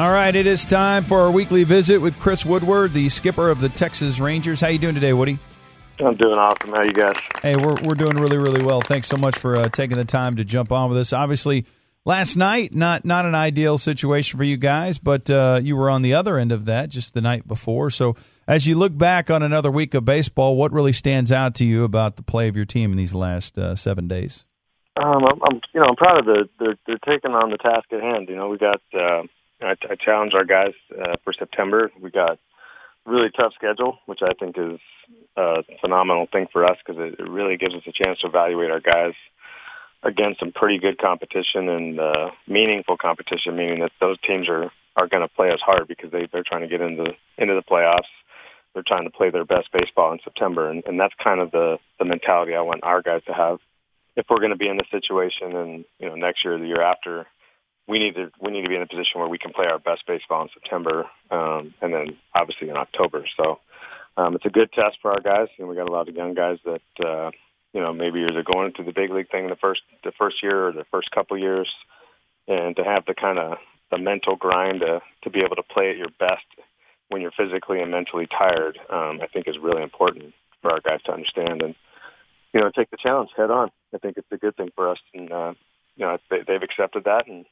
All right, it is time for our weekly visit with Chris Woodward, the skipper of the Texas Rangers. How you doing today, Woody? I'm doing awesome. How you guys? Hey, we're we're doing really really well. Thanks so much for uh, taking the time to jump on with us. Obviously, last night not not an ideal situation for you guys, but uh, you were on the other end of that just the night before. So, as you look back on another week of baseball, what really stands out to you about the play of your team in these last uh, seven days? Um, I'm, I'm, you know, I'm proud of the they're, they're taking on the task at hand. You know, we got uh, I, I challenge our guys uh, for September. We got really tough schedule, which I think is a phenomenal thing for us because it, it really gives us a chance to evaluate our guys against some pretty good competition and uh, meaningful competition, meaning that those teams are are going to play us hard because they they're trying to get into into the playoffs. They're trying to play their best baseball in September, and, and that's kind of the the mentality I want our guys to have. If we're going to be in this situation, and you know next year, the year after, we need to we need to be in a position where we can play our best baseball in September, um, and then obviously in October. So um, it's a good test for our guys, and we got a lot of young guys that uh, you know maybe are going into the big league thing the first the first year or the first couple years, and to have the kind of the mental grind to to be able to play at your best when you're physically and mentally tired, um, I think is really important for our guys to understand and you know take the challenge head on. I think it's a good thing for us, and uh, you know they, they've accepted that and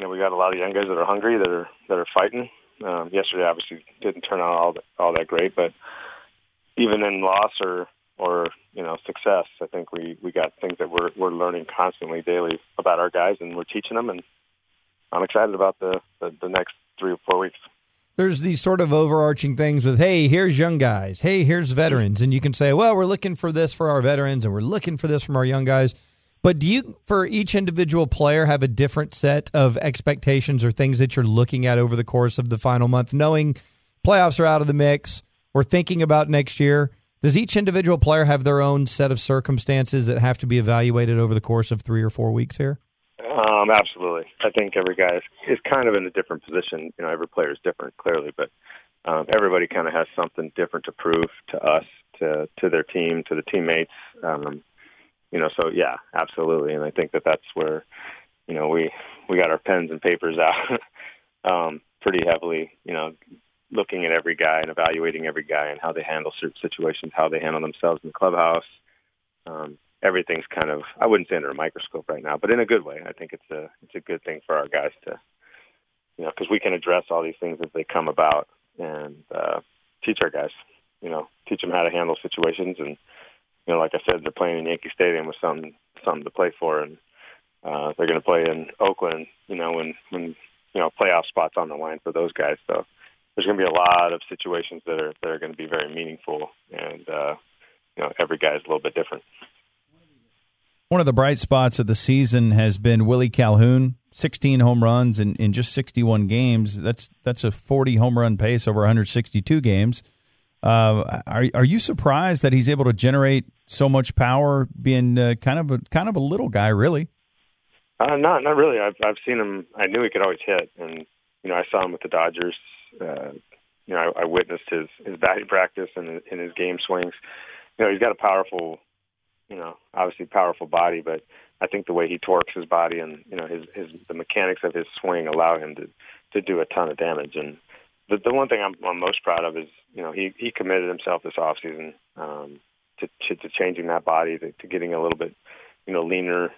you know, we got a lot of young guys that are hungry, that are that are fighting. Um, yesterday, obviously, didn't turn out all that, all that great, but even in loss or or you know success, I think we we got things that we're we're learning constantly, daily about our guys, and we're teaching them. And I'm excited about the the, the next three or four weeks. There's these sort of overarching things with, hey, here's young guys, hey, here's veterans, and you can say, well, we're looking for this for our veterans, and we're looking for this from our young guys but do you, for each individual player, have a different set of expectations or things that you're looking at over the course of the final month, knowing playoffs are out of the mix? We're thinking about next year. Does each individual player have their own set of circumstances that have to be evaluated over the course of three or four weeks here? Um, absolutely. I think every guy is, is kind of in a different position. You know, every player is different, clearly, but um, everybody kind of has something different to prove to us, to to their team, to the teammates. Um, you know, so yeah, absolutely. And I think that that's where, you know, we, we got our pens and papers out, um, pretty heavily, you know, looking at every guy and evaluating every guy and how they handle certain situations, how they handle themselves in the clubhouse. Um, everything's kind of, I wouldn't say under a microscope right now, but in a good way. I think it's a, it's a good thing for our guys to, you know, because we can address all these things as they come about and uh, teach our guys, you know, teach them how to handle situations and, you know, like I said, they're playing in Yankee Stadium with something something to play for, and uh, they're going to play in Oakland. You know, when when you know playoff spots on the line for those guys. So there's going to be a lot of situations that are that are going to be very meaningful, and uh, you know, every guy is a little bit different. One of the bright spots of the season has been Willie Calhoun, 16 home runs in, in just 61 games. That's that's a 40 home run pace over 162 games. Uh, are are you surprised that he's able to generate so much power, being uh, kind of a kind of a little guy, really? Uh, not not really. I've I've seen him. I knew he could always hit, and you know I saw him with the Dodgers. Uh, you know I, I witnessed his his batting practice and in his game swings. You know he's got a powerful, you know obviously powerful body, but I think the way he torques his body and you know his his the mechanics of his swing allow him to to do a ton of damage. And the the one thing I'm, I'm most proud of is you know he he committed himself this off season um, to, to to changing that body to, to getting a little bit you know leaner,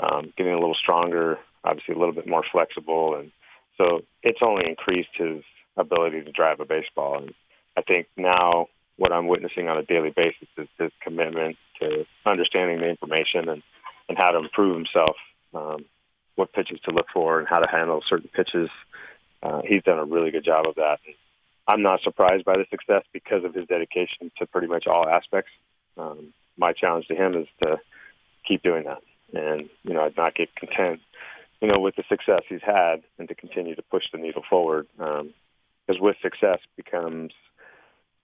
um, getting a little stronger, obviously a little bit more flexible, and so it's only increased his ability to drive a baseball. And I think now what I'm witnessing on a daily basis is his commitment to understanding the information and and how to improve himself, um, what pitches to look for, and how to handle certain pitches. Uh, he's done a really good job of that. And I'm not surprised by the success because of his dedication to pretty much all aspects. Um, my challenge to him is to keep doing that and, you know, not get content you know, with the success he's had, and to continue to push the needle forward. Because with success becomes,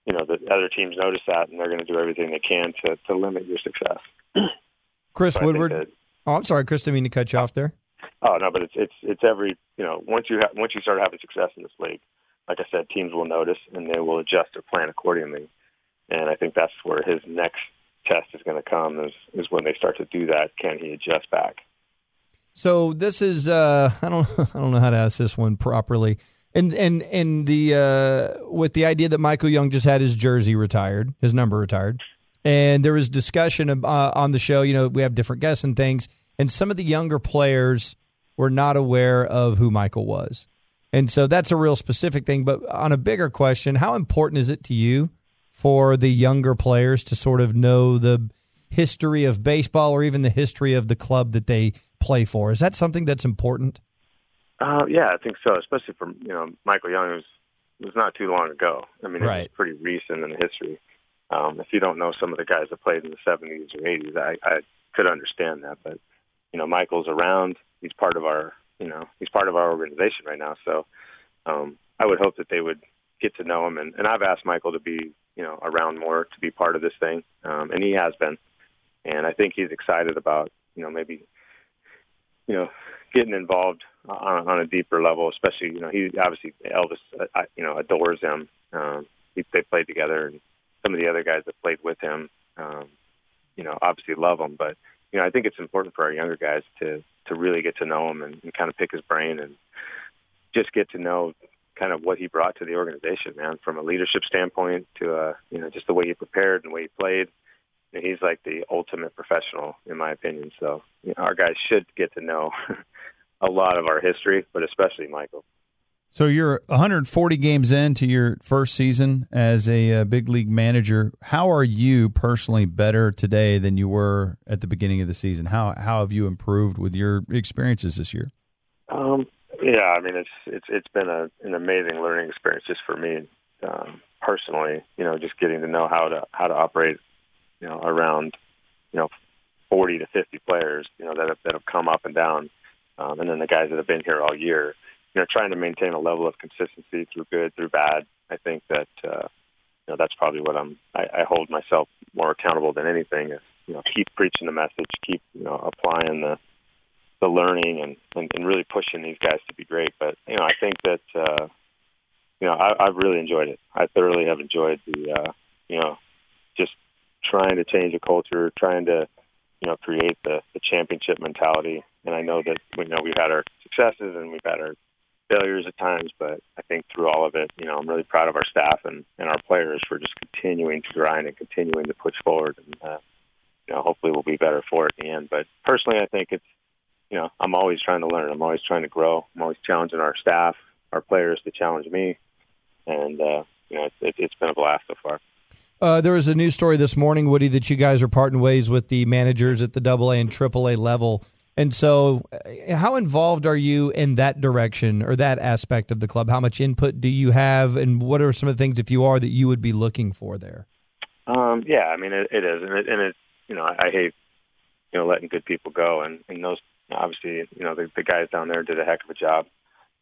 you know, the other teams notice that, and they're going to do everything they can to to limit your success. Chris I think Woodward. that- oh, I'm sorry, Chris. Didn't mean to cut you off there. Oh no, but it's it's it's every you know once you ha- once you start having success in this league, like I said, teams will notice and they will adjust their plan accordingly. And I think that's where his next test is going to come is is when they start to do that. Can he adjust back? So this is uh, I don't I don't know how to ask this one properly. And and and the uh, with the idea that Michael Young just had his jersey retired, his number retired, and there was discussion uh, on the show. You know, we have different guests and things, and some of the younger players were not aware of who Michael was, and so that's a real specific thing. But on a bigger question, how important is it to you for the younger players to sort of know the history of baseball or even the history of the club that they play for? Is that something that's important? Uh, yeah, I think so. Especially for you know Michael Young, it was not too long ago. I mean, Right. was pretty recent in the history. Um, if you don't know some of the guys that played in the 70s or 80s, I, I could understand that. But you know, Michael's around. He's part of our you know he's part of our organization right now. So um, I would hope that they would get to know him. And, and I've asked Michael to be you know around more to be part of this thing, um, and he has been. And I think he's excited about you know maybe you know getting involved on, on a deeper level, especially you know he obviously Elvis uh, you know adores him. Um, he, they played together, and some of the other guys that played with him, um, you know, obviously love him. But you know, I think it's important for our younger guys to to really get to know him and, and kind of pick his brain and just get to know kind of what he brought to the organization, man, from a leadership standpoint to uh, you know just the way he prepared and the way he played. And he's like the ultimate professional, in my opinion. So you know, our guys should get to know a lot of our history, but especially Michael. So you're 140 games into your first season as a uh, big league manager. How are you personally better today than you were at the beginning of the season? How how have you improved with your experiences this year? Um, yeah, I mean it's it's it's been a, an amazing learning experience just for me um, personally. You know, just getting to know how to how to operate. You know, around you know 40 to 50 players. You know that have, that have come up and down, um, and then the guys that have been here all year. You know, trying to maintain a level of consistency through good, through bad. I think that uh, you know that's probably what I'm. I, I hold myself more accountable than anything. Is you know keep preaching the message, keep you know applying the the learning and, and, and really pushing these guys to be great. But you know, I think that uh, you know I, I've really enjoyed it. I thoroughly have enjoyed the uh, you know just trying to change the culture, trying to you know create the, the championship mentality. And I know that we know we've had our successes and we've had our failures at times, but I think through all of it, you know, I'm really proud of our staff and, and our players for just continuing to grind and continuing to push forward. And uh, you know, hopefully we'll be better for it in the end. But personally, I think it's you know, I'm always trying to learn. I'm always trying to grow. I'm always challenging our staff, our players to challenge me, and uh, you know, it, it's been a blast so far. Uh, there was a news story this morning, Woody, that you guys are parting ways with the managers at the Double A and Triple A level. And so, uh, how involved are you in that direction or that aspect of the club? How much input do you have, and what are some of the things, if you are, that you would be looking for there? Um, yeah, I mean, it, it is, and it, and it, you know, I, I hate, you know, letting good people go, and, and those, obviously, you know, the, the guys down there did a heck of a job.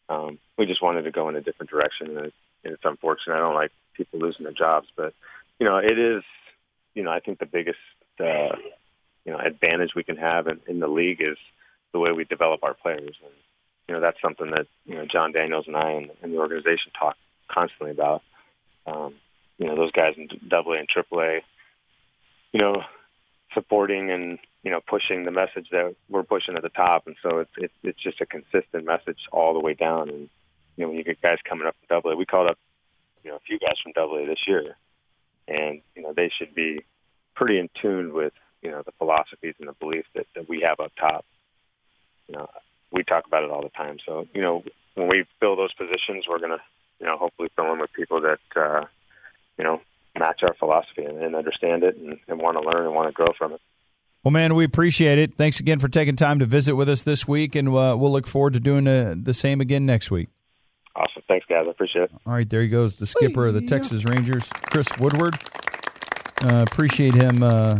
Um, we just wanted to go in a different direction, and, it, and it's unfortunate. I don't like people losing their jobs, but you know, it is, you know, I think the biggest, uh, you know, advantage we can have in, in the league is the way we develop our players, and you know, that's something that you know Jon Daniels and I and, and the organization talk constantly about. Um, you know, those guys in Double A and Triple A, you know, supporting and you know pushing the message that we're pushing at the top, and so it's it's, it's just a consistent message all the way down. And you know, when you get guys coming up from Double A, we called up you know a few guys from Double A this year, and you know they should be pretty in tune with you know the philosophies and the beliefs that, that we have up top. You know, we talk about it all the time. So you know, when we fill those positions, we're gonna you know hopefully fill them with people that uh, you know match our philosophy and, and understand it and, and want to learn and want to grow from it. Well, man, we appreciate it. Thanks again for taking time to visit with us this week, and uh, we'll look forward to doing uh, the same again next week. Awesome. Thanks, guys. I appreciate it. All right, there he goes, the skipper of the Texas Rangers, Chris Woodward. Uh, appreciate him uh,